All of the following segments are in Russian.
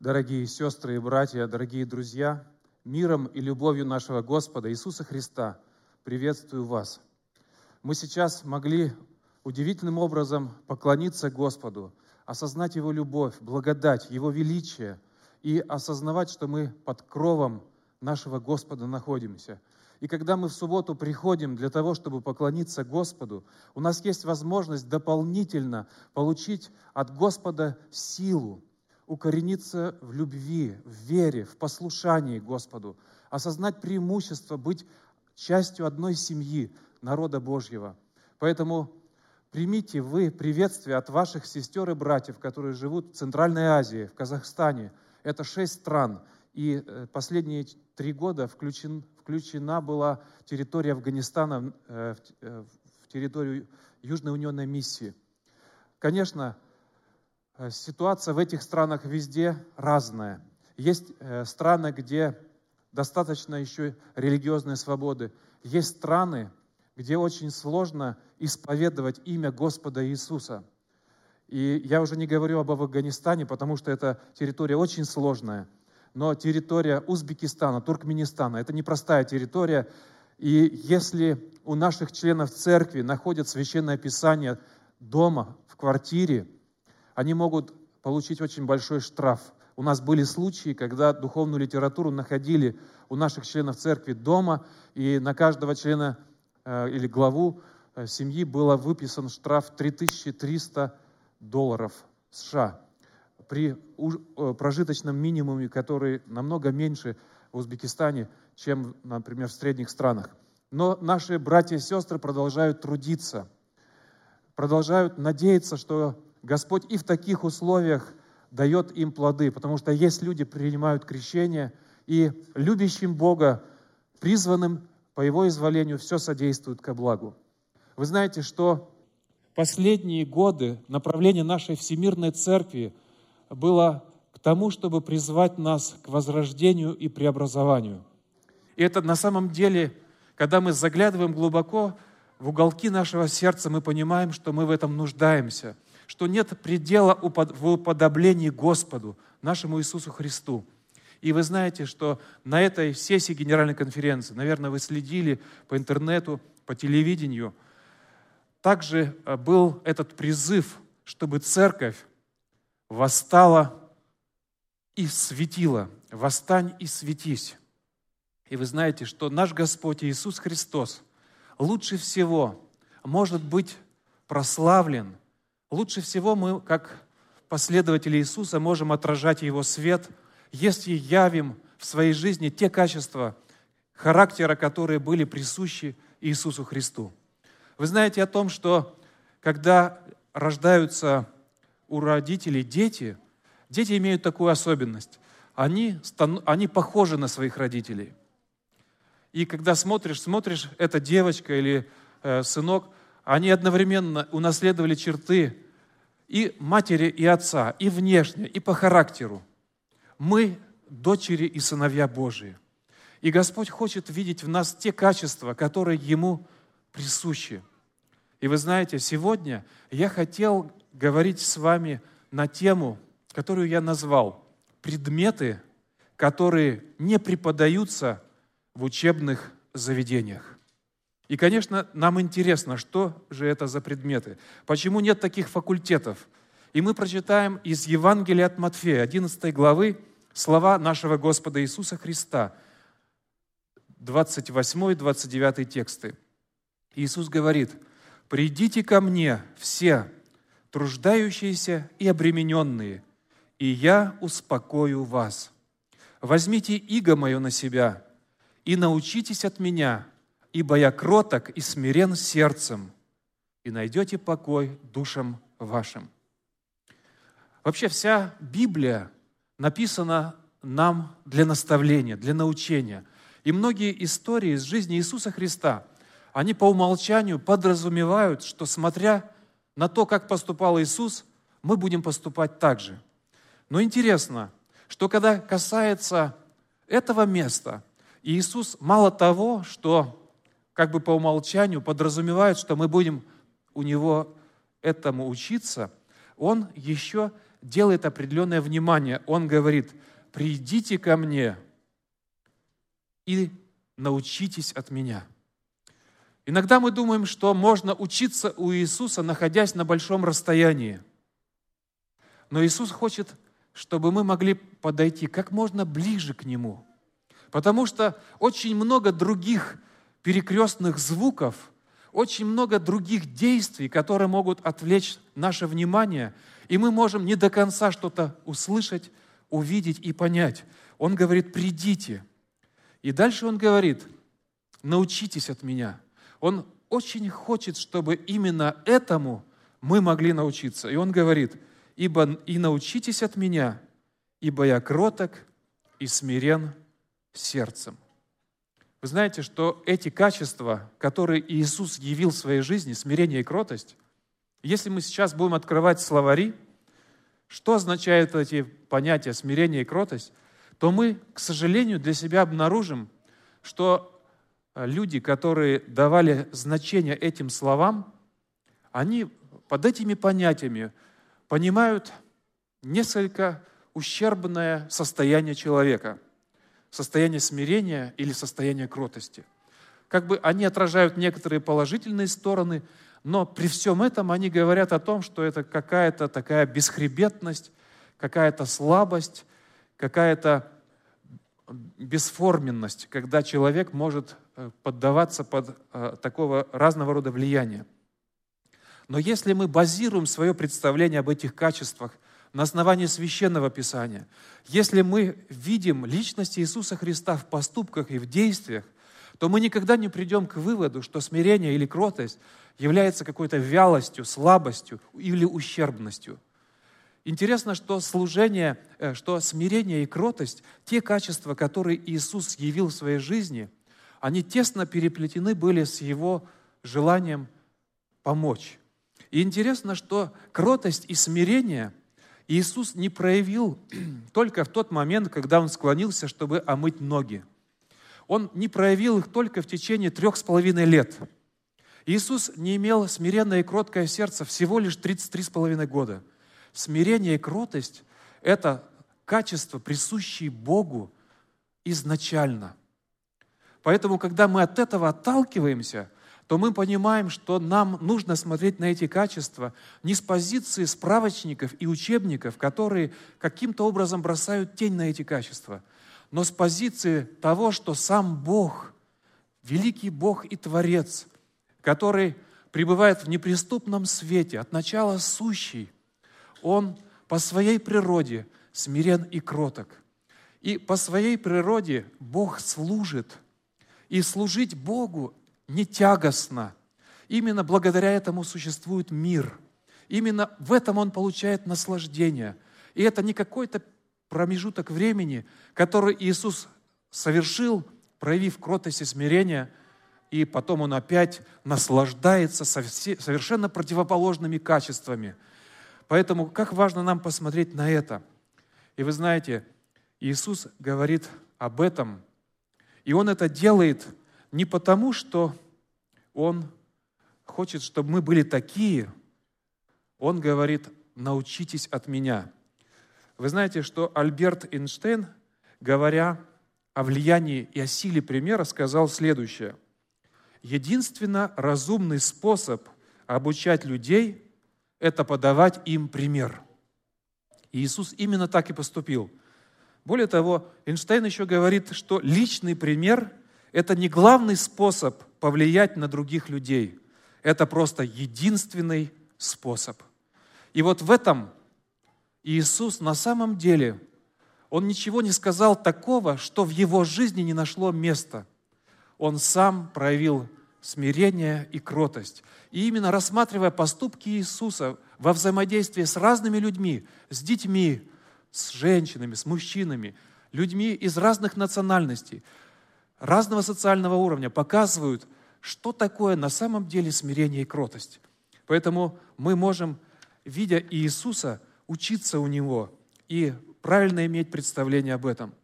Дорогие сестры и братья, дорогие друзья, миром и любовью нашего Господа Иисуса Христа приветствую вас. Мы сейчас могли удивительным образом поклониться Господу, осознать Его любовь, благодать, Его величие и осознавать, что мы под кровом нашего Господа находимся. И когда мы в субботу приходим для того, чтобы поклониться Господу, у нас есть возможность дополнительно получить от Господа силу, укорениться в любви, в вере, в послушании Господу, осознать преимущество быть частью одной семьи, народа Божьего. Поэтому примите вы приветствие от ваших сестер и братьев, которые живут в Центральной Азии, в Казахстане. Это шесть стран. И э, последние три года включен, включена была территория Афганистана э, э, в территорию Южной унионной миссии. Конечно, ситуация в этих странах везде разная. Есть страны, где достаточно еще религиозной свободы. Есть страны, где очень сложно исповедовать имя Господа Иисуса. И я уже не говорю об Афганистане, потому что эта территория очень сложная. Но территория Узбекистана, Туркменистана – это непростая территория. И если у наших членов церкви находят священное писание дома, в квартире, они могут получить очень большой штраф. У нас были случаи, когда духовную литературу находили у наших членов церкви дома, и на каждого члена Э, или главу э, семьи было выписан штраф 3300 долларов США при э, прожиточном минимуме, который намного меньше в Узбекистане, чем, например, в средних странах. Но наши братья и сестры продолжают трудиться, продолжают надеяться, что Господь и в таких условиях дает им плоды, потому что есть люди, принимают крещение, и любящим Бога, призванным по Его изволению все содействует ко благу. Вы знаете, что последние годы направление нашей Всемирной Церкви было к тому, чтобы призвать нас к возрождению и преобразованию. И это на самом деле, когда мы заглядываем глубоко в уголки нашего сердца, мы понимаем, что мы в этом нуждаемся, что нет предела в уподоблении Господу, нашему Иисусу Христу – и вы знаете, что на этой сессии Генеральной конференции, наверное, вы следили по интернету, по телевидению, также э, был этот призыв, чтобы церковь восстала и светила. Восстань и светись. И вы знаете, что наш Господь Иисус Христос лучше всего может быть прославлен. Лучше всего мы, как последователи Иисуса, можем отражать Его свет – если явим в своей жизни те качества характера, которые были присущи Иисусу Христу. Вы знаете о том, что когда рождаются у родителей дети, дети имеют такую особенность. Они, они похожи на своих родителей. И когда смотришь, смотришь, эта девочка или э, сынок, они одновременно унаследовали черты и матери, и отца, и внешне, и по характеру мы дочери и сыновья Божии. И Господь хочет видеть в нас те качества, которые Ему присущи. И вы знаете, сегодня я хотел говорить с вами на тему, которую я назвал «Предметы, которые не преподаются в учебных заведениях». И, конечно, нам интересно, что же это за предметы. Почему нет таких факультетов? И мы прочитаем из Евангелия от Матфея, 11 главы, слова нашего Господа Иисуса Христа, 28-29 тексты. Иисус говорит, «Придите ко мне все, труждающиеся и обремененные, и я успокою вас. Возьмите иго мое на себя и научитесь от меня, ибо я кроток и смирен сердцем, и найдете покой душам вашим». Вообще вся Библия написано нам для наставления, для научения. И многие истории из жизни Иисуса Христа, они по умолчанию подразумевают, что смотря на то, как поступал Иисус, мы будем поступать так же. Но интересно, что когда касается этого места, Иисус мало того, что как бы по умолчанию подразумевает, что мы будем у Него этому учиться, Он еще делает определенное внимание. Он говорит, придите ко мне и научитесь от меня. Иногда мы думаем, что можно учиться у Иисуса, находясь на большом расстоянии. Но Иисус хочет, чтобы мы могли подойти как можно ближе к Нему. Потому что очень много других перекрестных звуков, очень много других действий, которые могут отвлечь наше внимание, и мы можем не до конца что-то услышать, увидеть и понять. Он говорит, придите. И дальше он говорит, научитесь от меня. Он очень хочет, чтобы именно этому мы могли научиться. И он говорит, ибо и научитесь от меня, ибо я кроток и смирен сердцем. Вы знаете, что эти качества, которые Иисус явил в своей жизни, смирение и кротость, если мы сейчас будем открывать словари, что означают эти понятия смирение и кротость, то мы, к сожалению, для себя обнаружим, что э, люди, которые давали значение этим словам, они под этими понятиями понимают несколько ущербное состояние человека – состояние смирения или состояние кротости. Как бы они отражают некоторые положительные стороны, но при всем этом они говорят о том, что это какая-то такая бесхребетность, какая-то слабость, какая-то бесформенность, когда человек может э, поддаваться под э, такого разного рода влияния. Но если мы базируем свое представление об этих качествах – на основании священного писания. Если мы видим личность Иисуса Христа в поступках и в действиях, то мы никогда не придем к выводу, что смирение или кротость является какой-то вялостью, слабостью или ущербностью. Интересно, что служение, э, что смирение и кротость, те качества, которые Иисус явил в своей жизни, они тесно переплетены были с Его желанием помочь. И интересно, что кротость и смирение – Иисус не проявил только в тот момент, когда Он склонился, чтобы омыть ноги. Он не проявил их только в течение трех с половиной лет. Иисус не имел смиренное и кроткое сердце всего лишь 33 с половиной года. Смирение и кротость – это качество, присущие Богу изначально. Поэтому, когда мы от этого отталкиваемся – то мы понимаем, что нам нужно смотреть на эти качества не с позиции справочников и учебников, которые каким-то образом бросают тень на эти качества, но с позиции того, что сам Бог, великий Бог и Творец, который пребывает в неприступном свете, от начала сущий, Он по своей природе смирен и кроток. И по своей природе Бог служит. И служить Богу не тягостно. Именно благодаря этому существует мир. Именно в этом он получает наслаждение. И это не какой-то промежуток времени, который Иисус совершил, проявив кротость и смирение, и потом он опять наслаждается совершенно противоположными качествами. Поэтому как важно нам посмотреть на это. И вы знаете, Иисус говорит об этом, и Он это делает – не потому, что Он хочет, чтобы мы были такие. Он говорит, научитесь от меня. Вы знаете, что Альберт Эйнштейн, говоря о влиянии и о силе примера, сказал следующее. Единственно разумный способ обучать людей – это подавать им пример. И Иисус именно так и поступил. Более того, Эйнштейн еще говорит, что личный пример это не главный способ повлиять на других людей. Это просто единственный способ. И вот в этом Иисус на самом деле, Он ничего не сказал такого, что в Его жизни не нашло места. Он сам проявил смирение и кротость. И именно рассматривая поступки Иисуса во взаимодействии с разными людьми, с детьми, с женщинами, с мужчинами, людьми из разных национальностей, разного социального уровня показывают, что такое на самом деле смирение и кротость. Поэтому мы можем, видя Иисуса, учиться у Него и правильно иметь представление об этом.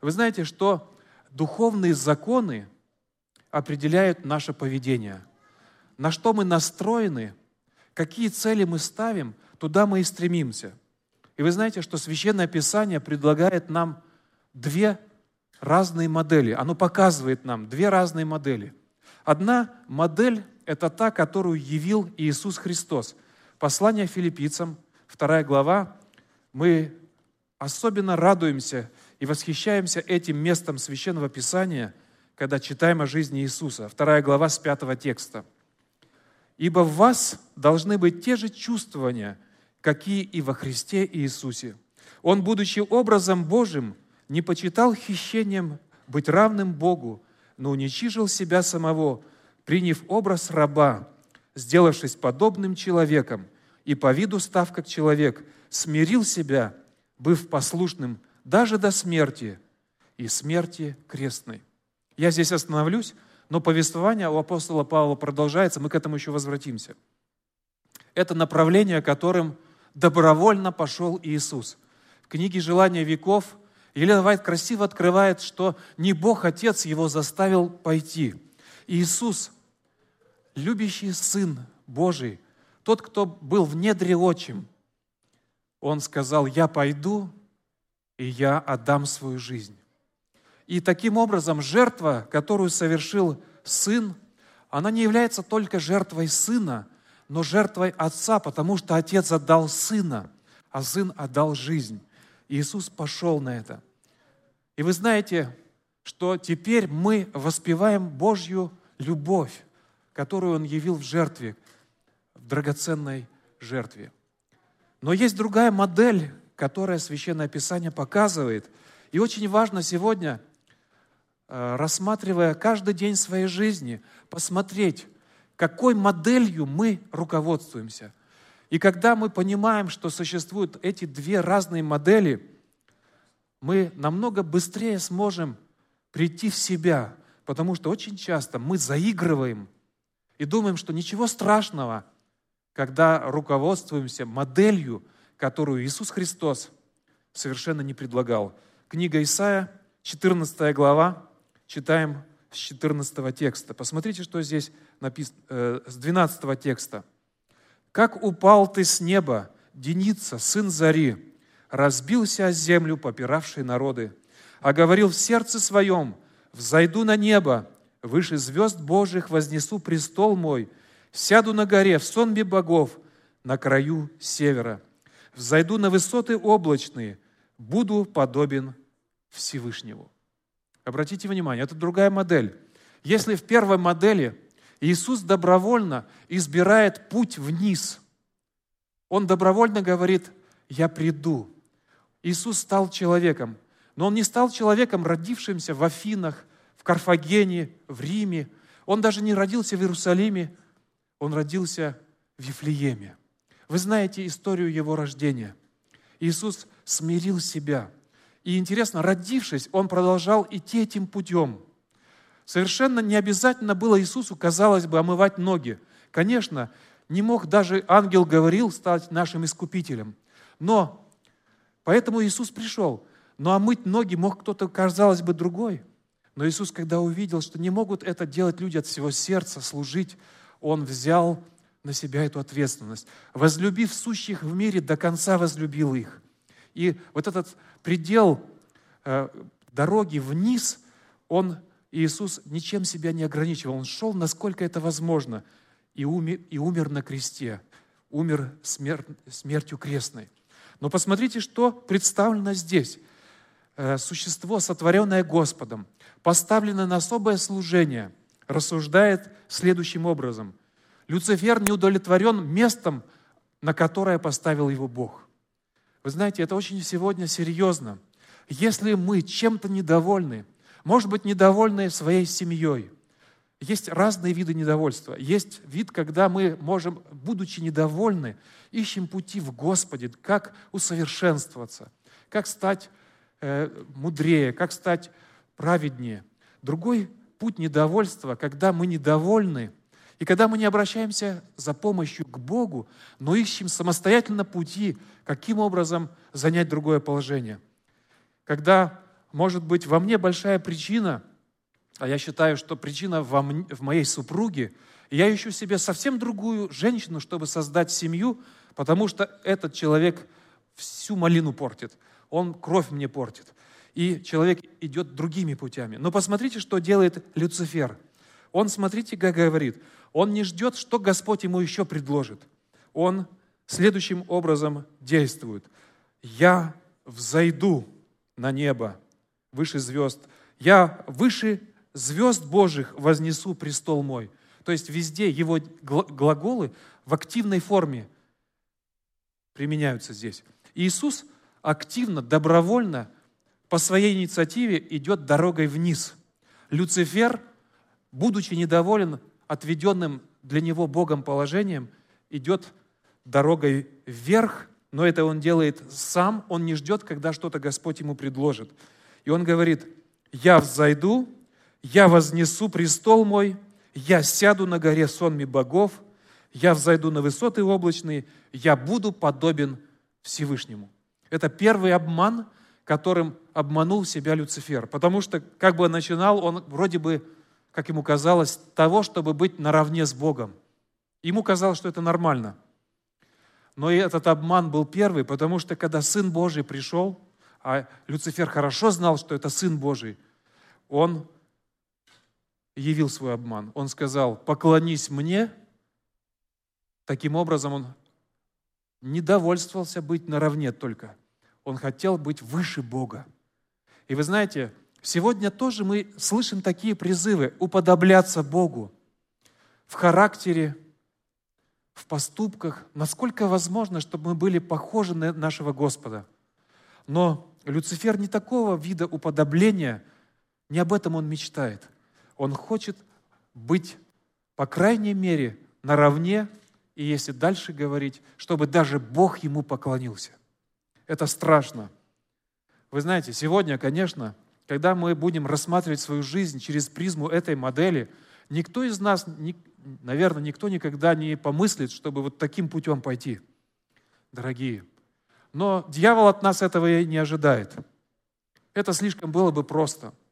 Вы знаете, что духовные законы определяют наше поведение. На что мы настроены, какие цели мы ставим, туда мы и стремимся. И вы знаете, что Священное Писание предлагает нам две разные модели. Оно показывает нам две разные модели. Одна модель – это та, которую явил Иисус Христос. Послание филиппийцам, вторая глава, мы особенно радуемся и восхищаемся этим местом Священного Писания, когда читаем о жизни Иисуса. Вторая глава с пятого текста. «Ибо в вас должны быть те же чувствования, какие и во Христе Иисусе. Он, будучи образом Божьим, не почитал хищением быть равным Богу, но уничижил себя самого, приняв образ раба, сделавшись подобным человеком, и по виду став как человек, смирил себя, быв послушным даже до смерти и смерти крестной. Я здесь остановлюсь, но повествование у апостола Павла продолжается, мы к этому еще возвратимся. Это направление, которым добровольно пошел Иисус. В книге «Желания веков» Елена Вайт красиво открывает, что не Бог Отец его заставил пойти. Иисус, любящий Сын Божий, тот, кто был в недре отчим, он сказал, я пойду, и я отдам свою жизнь. И таким образом жертва, которую совершил Сын, она не является только жертвой Сына, но жертвой Отца, потому что Отец отдал Сына, а Сын отдал жизнь. Иисус пошел на это. И вы знаете, что теперь мы воспеваем Божью любовь, которую Он явил в жертве, в драгоценной жертве. Но есть другая модель, которая Священное Писание показывает. И очень важно сегодня, э, рассматривая каждый день своей жизни, посмотреть, какой моделью мы руководствуемся. И когда мы понимаем, что существуют эти две разные модели, мы намного быстрее сможем прийти в себя, потому что очень часто мы заигрываем и думаем, что ничего страшного, когда руководствуемся моделью, которую Иисус Христос совершенно не предлагал. Книга Исаия, 14 глава, читаем с 14 текста. Посмотрите, что здесь написано, э, с 12 текста. «Как упал ты с неба, Деница, сын Зари, разбился о землю, попиравший народы, а говорил в сердце своем, «Взойду на небо, выше звезд Божьих вознесу престол мой, сяду на горе в сонме богов, на краю севера, взойду на высоты облачные, буду подобен Всевышнему». Обратите внимание, это другая модель. Если в первой модели Иисус добровольно избирает путь вниз, Он добровольно говорит, «Я приду, Иисус стал человеком, но Он не стал человеком, родившимся в Афинах, в Карфагене, в Риме. Он даже не родился в Иерусалиме, Он родился в Вифлееме. Вы знаете историю Его рождения. Иисус смирил себя. И интересно, родившись, Он продолжал идти этим путем. Совершенно не обязательно было Иисусу, казалось бы, омывать ноги. Конечно, не мог даже ангел говорил стать нашим искупителем. Но Поэтому Иисус пришел. Ну а мыть ноги мог кто-то, казалось бы, другой. Но Иисус, когда увидел, что не могут это делать люди от всего сердца, служить, Он взял на себя эту ответственность. Возлюбив сущих в мире, до конца возлюбил их. И вот этот предел э, дороги вниз, Он, Иисус, ничем себя не ограничивал. Он шел, насколько это возможно, и умер, и умер на кресте. Умер смерть, смертью крестной. Но посмотрите, что представлено здесь. Э, существо, сотворенное Господом, поставлено на особое служение, рассуждает следующим образом. Люцифер не удовлетворен местом, на которое поставил его Бог. Вы знаете, это очень сегодня серьезно. Если мы чем-то недовольны, может быть, недовольны своей семьей, есть разные виды недовольства. Есть вид, когда мы можем, будучи недовольны, ищем пути в Господе, как усовершенствоваться, как стать э, мудрее, как стать праведнее. Другой путь недовольства, когда мы недовольны, и когда мы не обращаемся за помощью к Богу, но ищем самостоятельно пути, каким образом занять другое положение. Когда, может быть, во мне большая причина – а я считаю, что причина во мне, в моей супруге, я ищу себе совсем другую женщину, чтобы создать семью, потому что этот человек всю малину портит, он кровь мне портит. И человек идет другими путями. Но посмотрите, что делает Люцифер. Он, смотрите, как говорит, он не ждет, что Господь ему еще предложит. Он следующим образом действует. «Я взойду на небо выше звезд, я выше звезд Божьих вознесу престол мой». То есть везде его глаголы в активной форме применяются здесь. Иисус активно, добровольно, по своей инициативе идет дорогой вниз. Люцифер, будучи недоволен отведенным для него Богом положением, идет дорогой вверх, но это он делает сам, он не ждет, когда что-то Господь ему предложит. И он говорит, я взойду, я вознесу престол мой, я сяду на горе сонми богов, я взойду на высоты облачные, я буду подобен Всевышнему. Это первый обман, которым обманул себя Люцифер. Потому что, как бы начинал, он вроде бы, как ему казалось, того, чтобы быть наравне с Богом. Ему казалось, что это нормально. Но и этот обман был первый, потому что когда Сын Божий пришел, а Люцифер хорошо знал, что это Сын Божий, он явил свой обман. Он сказал, поклонись мне. Таким образом, он не довольствовался быть наравне только. Он хотел быть выше Бога. И вы знаете, сегодня тоже мы слышим такие призывы уподобляться Богу в характере, в поступках, насколько возможно, чтобы мы были похожи на нашего Господа. Но Люцифер не такого вида уподобления, не об этом он мечтает. Он хочет быть, по крайней мере, наравне, и если дальше говорить, чтобы даже Бог ему поклонился. Это страшно. Вы знаете, сегодня, конечно, когда мы будем рассматривать свою жизнь через призму этой модели, никто из нас, наверное, никто никогда не помыслит, чтобы вот таким путем пойти, дорогие. Но дьявол от нас этого и не ожидает. Это слишком было бы просто –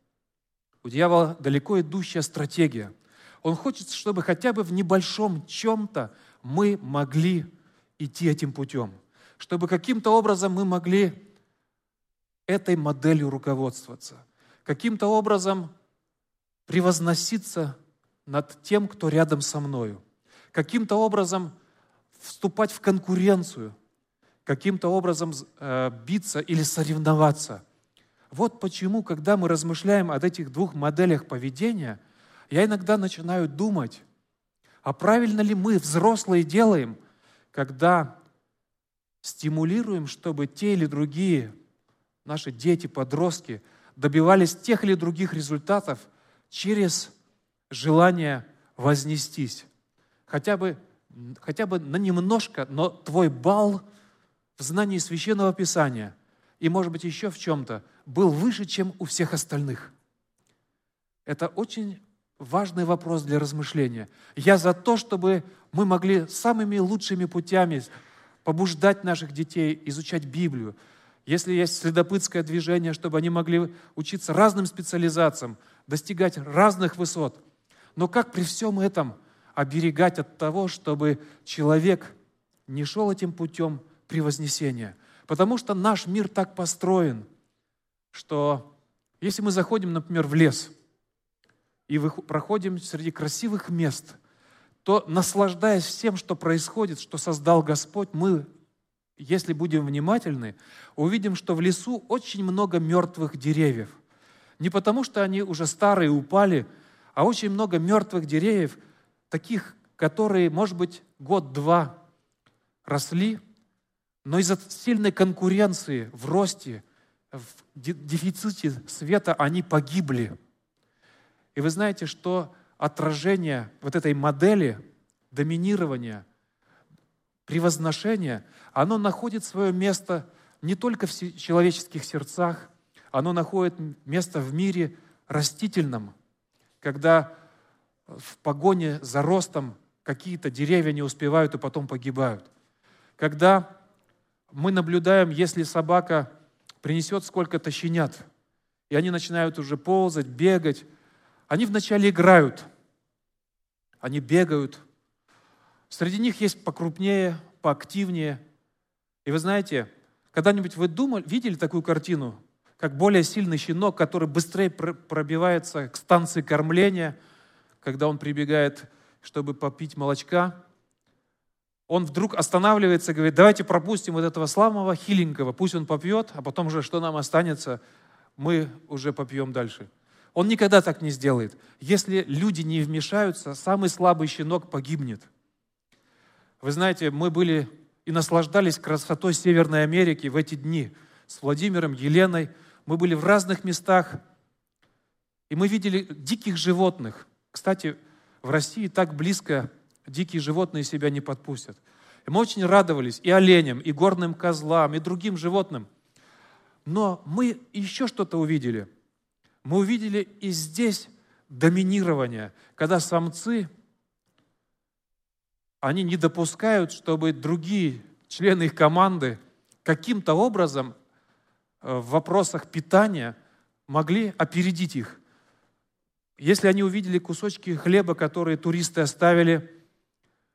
у дьявола далеко идущая стратегия. Он хочет, чтобы хотя бы в небольшом чем-то мы могли идти этим путем. Чтобы каким-то образом мы могли этой моделью руководствоваться. Каким-то образом превозноситься над тем, кто рядом со мною. Каким-то образом вступать в конкуренцию. Каким-то образом э, биться или соревноваться – вот почему, когда мы размышляем о этих двух моделях поведения, я иногда начинаю думать, а правильно ли мы, взрослые, делаем, когда стимулируем, чтобы те или другие наши дети, подростки добивались тех или других результатов через желание вознестись. Хотя бы, хотя бы на немножко, но твой бал в знании Священного Писания и, может быть, еще в чем-то был выше, чем у всех остальных? Это очень важный вопрос для размышления. Я за то, чтобы мы могли самыми лучшими путями побуждать наших детей изучать Библию. Если есть следопытское движение, чтобы они могли учиться разным специализациям, достигать разных высот. Но как при всем этом оберегать от того, чтобы человек не шел этим путем превознесения? Потому что наш мир так построен – что если мы заходим, например, в лес и проходим среди красивых мест, то, наслаждаясь всем, что происходит, что создал Господь, мы, если будем внимательны, увидим, что в лесу очень много мертвых деревьев. Не потому, что они уже старые, упали, а очень много мертвых деревьев, таких, которые, может быть, год-два росли, но из-за сильной конкуренции в росте – в дефиците света они погибли. И вы знаете, что отражение вот этой модели доминирования, превозношения, оно находит свое место не только в человеческих сердцах, оно находит место в мире растительном, когда в погоне за ростом какие-то деревья не успевают и потом погибают. Когда мы наблюдаем, если собака принесет сколько-то щенят, и они начинают уже ползать, бегать. Они вначале играют, они бегают. Среди них есть покрупнее, поактивнее. И вы знаете, Когда-нибудь вы думали, видели такую картину, как более сильный щенок, который быстрее пробивается к станции кормления, когда он прибегает, чтобы попить молочка, он вдруг останавливается и говорит, давайте пропустим вот этого славного хиленького, пусть он попьет, а потом уже что нам останется, мы уже попьем дальше. Он никогда так не сделает. Если люди не вмешаются, самый слабый щенок погибнет. Вы знаете, мы были и наслаждались красотой Северной Америки в эти дни с Владимиром, Еленой. Мы были в разных местах, и мы видели диких животных. Кстати, в России так близко дикие животные себя не подпустят. И мы очень радовались и оленям, и горным козлам, и другим животным. Но мы еще что-то увидели. Мы увидели и здесь доминирование, когда самцы, они не допускают, чтобы другие члены их команды каким-то образом э, в вопросах питания могли опередить их. Если они увидели кусочки хлеба, которые туристы оставили,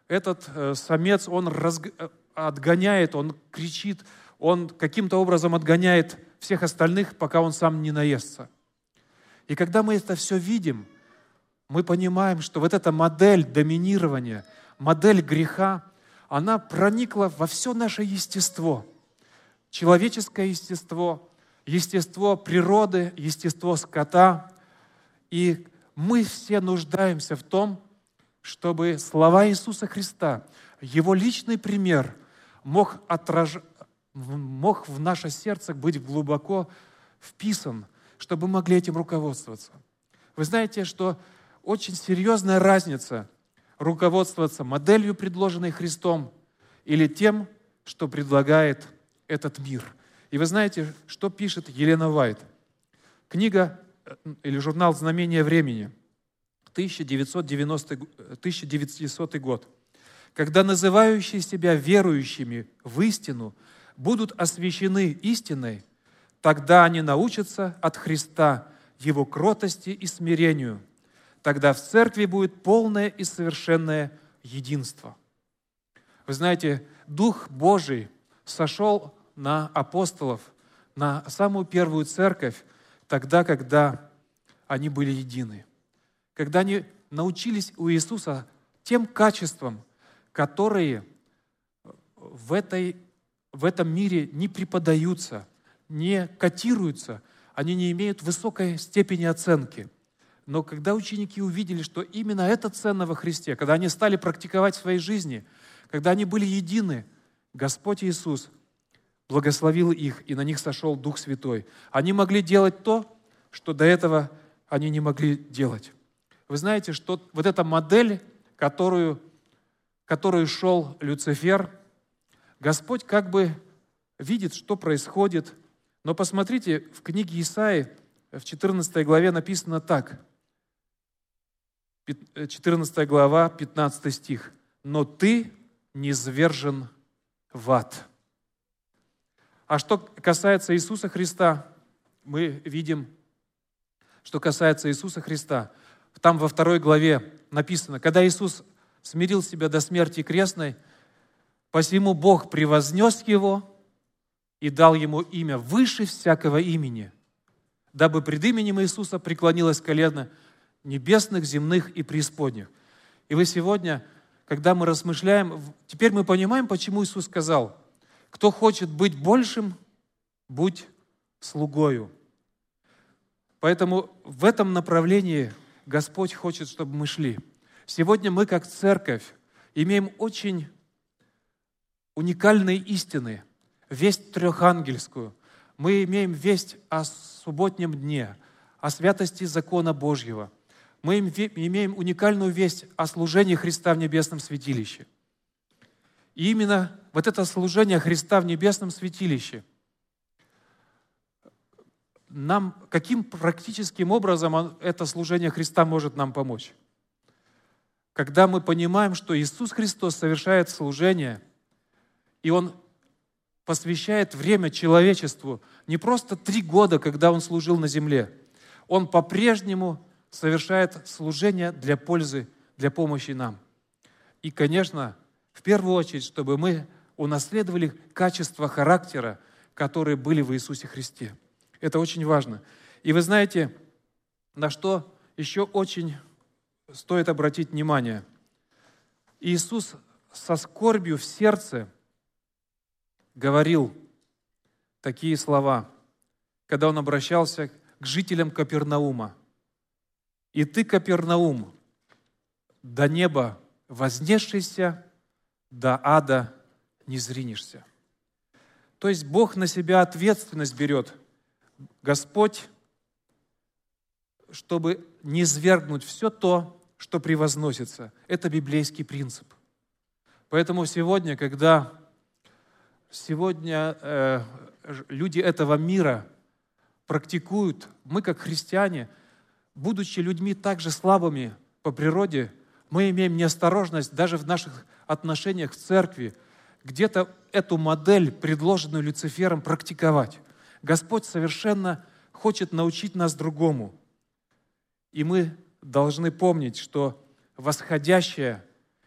этот э, самец, он разг... Э, отгоняет, он кричит, он каким-то образом отгоняет всех остальных, пока он сам не наестся. И когда мы это все видим, мы понимаем, что вот эта модель доминирования, модель греха, она проникла во все наше естество. Человеческое естество, естество природы, естество скота. И мы все нуждаемся в том, чтобы слова Иисуса Христа, Его личный пример мог, отраж... мог в наше сердце быть глубоко вписан, чтобы могли этим руководствоваться. Вы знаете, что очень серьезная разница руководствоваться моделью, предложенной Христом, или тем, что предлагает этот мир. И вы знаете, что пишет Елена Вайт? Книга э, или журнал «Знамение времени» – 1990, 1900 год, когда называющие себя верующими в истину будут освящены истиной, тогда они научатся от Христа Его кротости и смирению. Тогда в церкви будет полное и совершенное единство. Вы знаете, Дух Божий сошел на апостолов, на самую первую церковь, тогда, когда они были едины когда они научились у Иисуса тем качествам, которые в, этой, в этом мире не преподаются, не котируются, они не имеют высокой степени оценки. Но когда ученики увидели, что именно это ценно во Христе, когда они стали практиковать в своей жизни, когда они были едины, Господь Иисус благословил их, и на них сошел Дух Святой. Они могли делать то, что до этого они не могли делать. Вы знаете, что вот эта модель, которую, которую шел Люцифер, Господь как бы видит, что происходит. Но посмотрите, в книге Исаи, в 14 главе написано так. 14 глава, 15 стих. «Но ты не звержен в ад». А что касается Иисуса Христа, мы видим, что касается Иисуса Христа – там во второй главе написано, когда Иисус смирил себя до смерти крестной, посему Бог превознес его и дал ему имя выше всякого имени, дабы пред именем Иисуса преклонилось колено небесных, земных и преисподних. И вы сегодня, когда мы размышляем, теперь мы понимаем, почему Иисус сказал, кто хочет быть большим, будь слугою. Поэтому в этом направлении Господь хочет, чтобы мы шли. Сегодня мы, как церковь, имеем очень уникальные истины, весть трехангельскую. Мы имеем весть о субботнем дне, о святости закона Божьего. Мы имеем уникальную весть о служении Христа в небесном святилище. И именно вот это служение Христа в небесном святилище – нам, каким практическим образом это служение Христа может нам помочь? Когда мы понимаем, что Иисус Христос совершает служение, и Он посвящает время человечеству не просто три года, когда Он служил на земле. Он по-прежнему совершает служение для пользы, для помощи нам. И, конечно, в первую очередь, чтобы мы унаследовали качество характера, которые были в Иисусе Христе. Это очень важно. И вы знаете, на что еще очень стоит обратить внимание. Иисус со скорбью в сердце говорил такие слова, когда Он обращался к жителям Капернаума. «И ты, Капернаум, до неба вознесшийся, до ада не зринешься». То есть Бог на себя ответственность берет. Господь, чтобы не свергнуть все то, что превозносится. Это библейский принцип. Поэтому сегодня, когда сегодня э, люди этого мира практикуют, мы как христиане, будучи людьми также слабыми по природе, мы имеем неосторожность даже в наших отношениях в церкви – где-то эту модель, предложенную Люцифером, практиковать. Господь совершенно хочет научить нас другому. И мы должны помнить, что восходящее,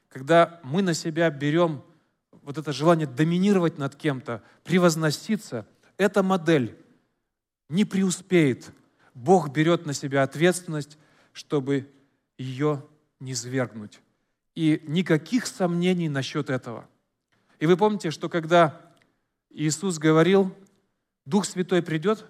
когда мы на себя берем вот это желание доминировать над кем-то, превозноситься, эта модель не преуспеет. Бог берет на себя ответственность, чтобы ее не свергнуть. И никаких сомнений насчет этого – и вы помните, что когда Иисус говорил, Дух Святой придет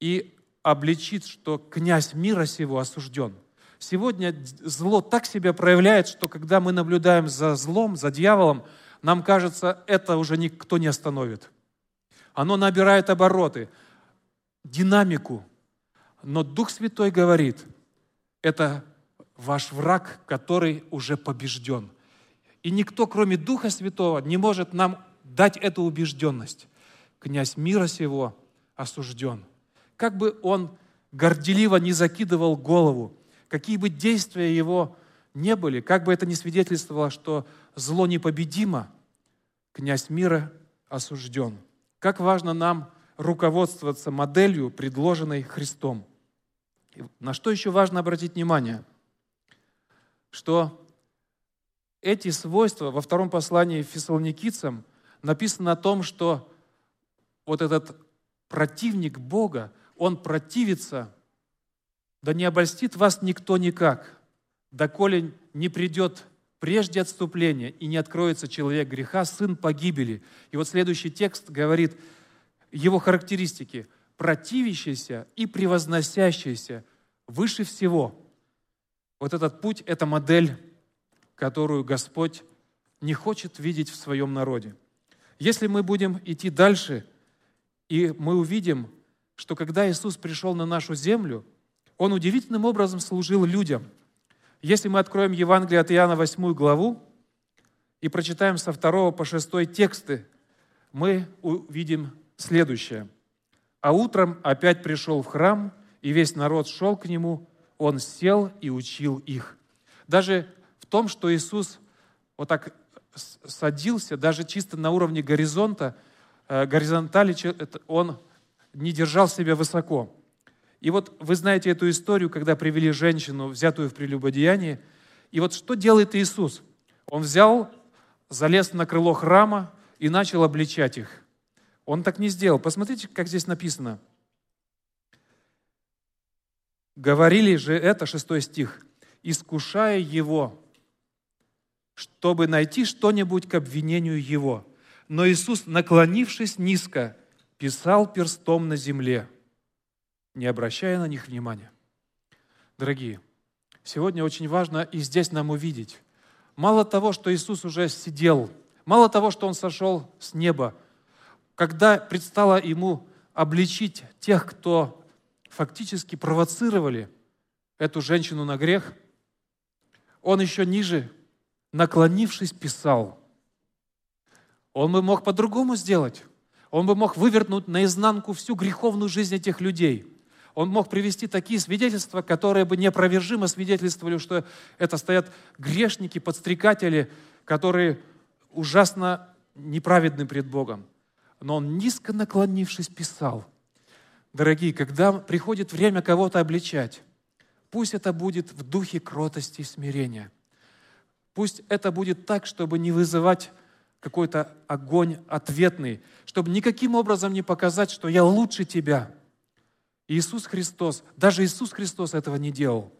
и обличит, что князь мира сего осужден. Сегодня зло так себя проявляет, что когда мы наблюдаем за злом, за дьяволом, нам кажется, это уже никто не остановит. Оно набирает обороты, динамику. Но Дух Святой говорит, это ваш враг, который уже побежден. И никто, кроме Духа Святого, не может нам дать эту убежденность. Князь мира сего осужден. Как бы он горделиво не закидывал голову, какие бы действия его не были, как бы это ни свидетельствовало, что зло непобедимо, князь мира осужден. Как важно нам руководствоваться моделью, предложенной Христом. На что еще важно обратить внимание? Что эти свойства во втором послании фессалоникийцам написано о том, что вот этот противник Бога, он противится, да не обольстит вас никто никак, доколе не придет прежде отступления и не откроется человек греха, сын погибели. И вот следующий текст говорит его характеристики. Противящийся и превозносящийся выше всего. Вот этот путь – это модель которую Господь не хочет видеть в своем народе. Если мы будем идти дальше, и мы увидим, что когда Иисус пришел на нашу землю, Он удивительным образом служил людям. Если мы откроем Евангелие от Иоанна 8 главу и прочитаем со 2 по 6 тексты, мы увидим следующее. «А утром опять пришел в храм, и весь народ шел к нему, он сел и учил их». Даже в том, что Иисус вот так садился, даже чисто на уровне горизонта, горизонтали, он не держал себя высоко. И вот вы знаете эту историю, когда привели женщину, взятую в прелюбодеянии. И вот что делает Иисус? Он взял, залез на крыло храма и начал обличать их. Он так не сделал. Посмотрите, как здесь написано. Говорили же это, шестой стих, искушая его, чтобы найти что-нибудь к обвинению его. Но Иисус, наклонившись низко, писал перстом на земле, не обращая на них внимания. Дорогие, сегодня очень важно и здесь нам увидеть. Мало того, что Иисус уже сидел, мало того, что Он сошел с неба, когда предстало Ему обличить тех, кто фактически провоцировали эту женщину на грех, Он еще ниже наклонившись, писал. Он бы мог по-другому сделать. Он бы мог вывернуть наизнанку всю греховную жизнь этих людей. Он мог привести такие свидетельства, которые бы неопровержимо свидетельствовали, что это стоят грешники, подстрекатели, которые ужасно неправедны пред Богом. Но он, низко наклонившись, писал, дорогие, когда приходит время кого-то обличать, пусть это будет в духе кротости и смирения – Пусть это будет так, чтобы не вызывать какой-то огонь ответный, чтобы никаким образом не показать, что я лучше тебя. Иисус Христос, даже Иисус Христос этого не делал.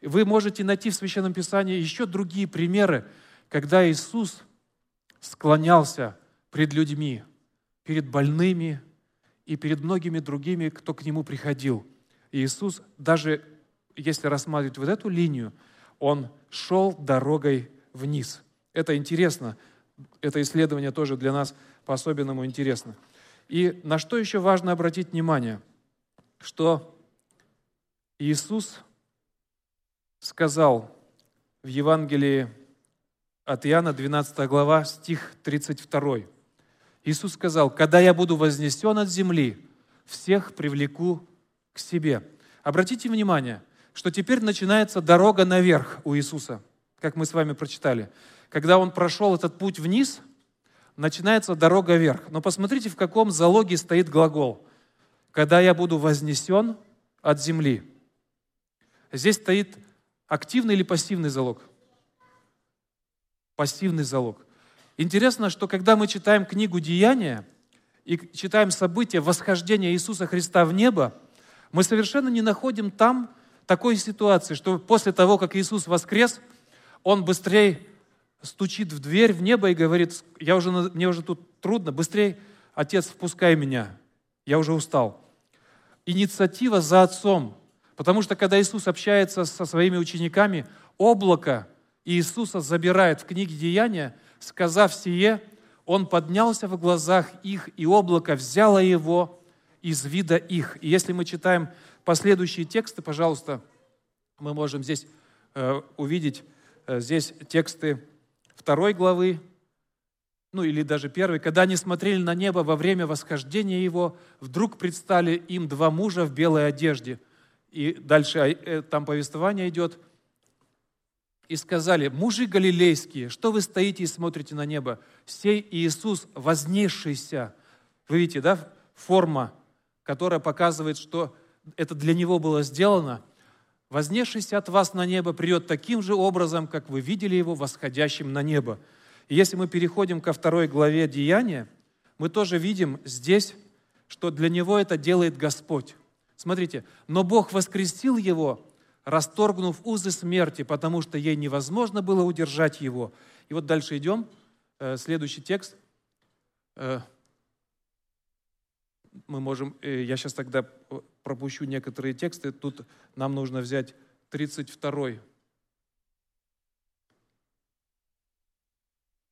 Вы можете найти в Священном Писании еще другие примеры, когда Иисус склонялся пред людьми, перед больными и перед многими другими, кто к Нему приходил. Иисус, даже если рассматривать вот эту линию, Он шел дорогой вниз. Это интересно. Это исследование тоже для нас по-особенному интересно. И на что еще важно обратить внимание? Что Иисус сказал в Евангелии от Иоанна, 12 глава, стих 32. Иисус сказал, «Когда я буду вознесен от земли, всех привлеку к себе». Обратите внимание, что теперь начинается дорога наверх у Иисуса, как мы с вами прочитали. Когда Он прошел этот путь вниз, начинается дорога вверх. Но посмотрите, в каком залоге стоит глагол. «Когда я буду вознесен от земли». Здесь стоит Активный или пассивный залог? Пассивный залог. Интересно, что когда мы читаем книгу «Деяния» и читаем события восхождения Иисуса Христа в небо, мы совершенно не находим там такой ситуации, что после того, как Иисус воскрес, Он быстрее стучит в дверь в небо и говорит, я уже, мне уже тут трудно, быстрее, Отец, впускай меня, я уже устал. Инициатива за Отцом, Потому что когда Иисус общается со своими учениками, облако Иисуса забирает в книге Деяния, сказав сие, Он поднялся в глазах их, и облако взяло его из вида их. И если мы читаем последующие тексты, пожалуйста, мы можем здесь э, увидеть э, здесь тексты второй главы, ну или даже первой, когда они смотрели на небо во время восхождения его, вдруг предстали им два мужа в белой одежде – и дальше э, там повествование идет. И сказали, мужи галилейские, что вы стоите и смотрите на небо? Сей Иисус, вознесшийся. Вы видите, да, форма, которая показывает, что это для Него было сделано. Вознесшийся от вас на небо придет таким же образом, как вы видели Его восходящим на небо. И если мы переходим ко второй главе Деяния, мы тоже видим здесь, что для Него это делает Господь. Смотрите, но Бог воскресил его, расторгнув узы смерти, потому что ей невозможно было удержать его. И вот дальше идем, э, следующий текст. Э, мы можем, э, я сейчас тогда пропущу некоторые тексты, тут нам нужно взять 32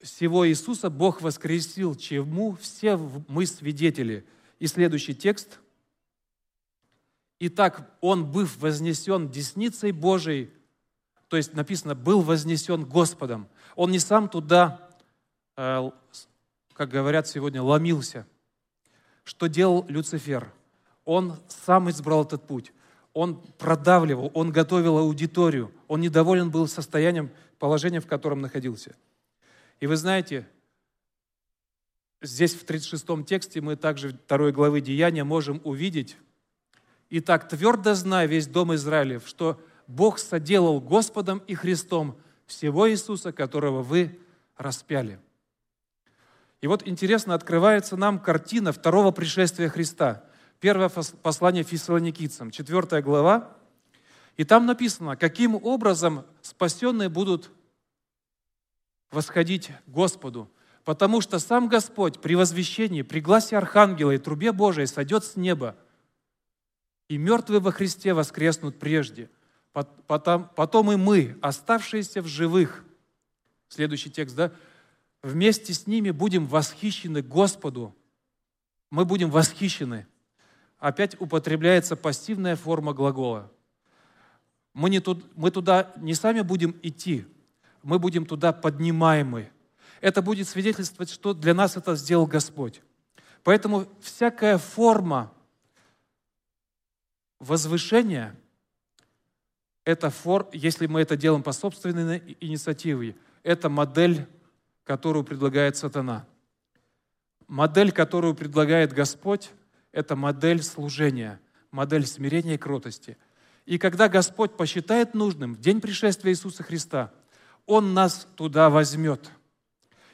Всего Иисуса Бог воскресил, чему все мы свидетели. И следующий текст – Итак, он, быв вознесен десницей Божией, то есть написано, был вознесен Господом. Он не сам туда, э, как говорят сегодня, ломился. Что делал Люцифер? Он сам избрал этот путь. Он продавливал, он готовил аудиторию. Он недоволен был состоянием, положением, в котором находился. И вы знаете, здесь в 36 тексте мы также второй главы Деяния можем увидеть, Итак, твердо знай весь дом Израилев, что Бог соделал Господом и Христом всего Иисуса, которого вы распяли. И вот интересно, открывается нам картина второго пришествия Христа. Первое послание фессалоникийцам, четвертая глава. И там написано, каким образом спасенные будут восходить Господу. Потому что сам Господь при возвещении, при гласе Архангела и трубе Божией сойдет с неба – и мертвые во Христе воскреснут прежде. Потом, потом и мы, оставшиеся в живых, следующий текст, да, вместе с ними будем восхищены Господу. Мы будем восхищены. Опять употребляется пассивная форма глагола. Мы, не тут, мы туда не сами будем идти, мы будем туда поднимаемы. Это будет свидетельствовать, что для нас это сделал Господь. Поэтому всякая форма Возвышение – это фор, если мы это делаем по собственной инициативе, это модель, которую предлагает сатана. Модель, которую предлагает Господь, это модель служения, модель смирения и кротости. И когда Господь посчитает нужным в день пришествия Иисуса Христа, Он нас туда возьмет.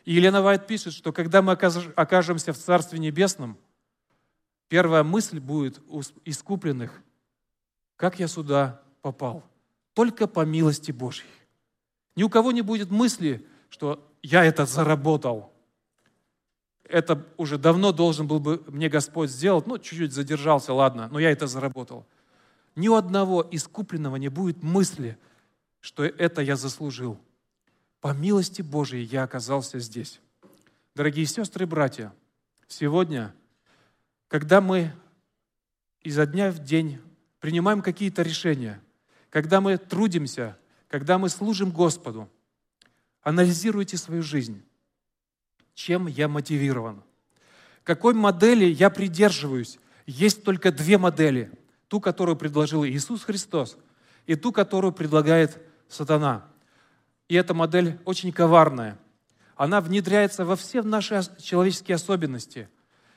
И Елена Вайт пишет, что когда мы окажемся в Царстве Небесном, первая мысль будет у искупленных, как я сюда попал? Только по милости Божьей. Ни у кого не будет мысли, что я это заработал. Это уже давно должен был бы мне Господь сделать, ну, чуть-чуть задержался, ладно, но я это заработал. Ни у одного искупленного не будет мысли, что это я заслужил. По милости Божией я оказался здесь. Дорогие сестры и братья, сегодня, когда мы изо дня в день принимаем какие-то решения, когда мы трудимся, когда мы служим Господу, анализируйте свою жизнь. Чем я мотивирован? Какой модели я придерживаюсь? Есть только две модели. Ту, которую предложил Иисус Христос, и ту, которую предлагает сатана – и эта модель очень коварная. Она внедряется во все наши человеческие особенности.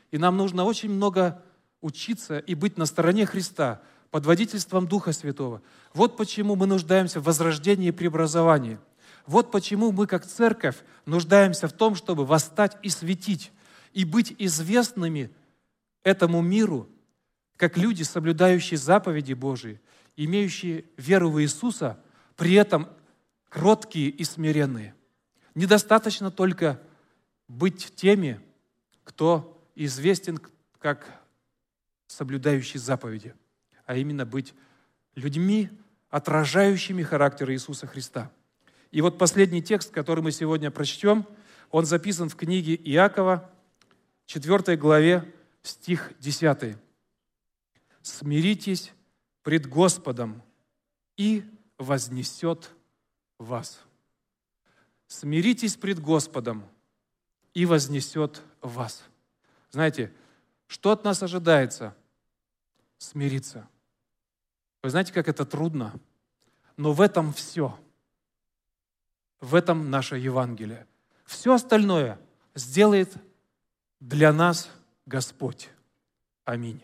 И нам нужно очень много учиться и быть на стороне Христа, под водительством Духа Святого. Вот почему мы нуждаемся в возрождении и преобразовании. Вот почему мы, как церковь, нуждаемся в том, чтобы восстать и светить, и быть известными этому миру, как люди, соблюдающие заповеди Божии, имеющие веру в Иисуса, при этом кроткие и смиренные. Недостаточно только быть теми, кто известен как соблюдающий заповеди, а именно быть людьми, отражающими характер Иисуса Христа. И вот последний текст, который мы сегодня прочтем, он записан в книге Иакова, 4 главе, стих 10. «Смиритесь пред Господом, и вознесет вас. Смиритесь пред Господом, и вознесет вас. Знаете, что от нас ожидается? Смириться. Вы знаете, как это трудно? Но в этом все. В этом наше Евангелие. Все остальное сделает для нас Господь. Аминь.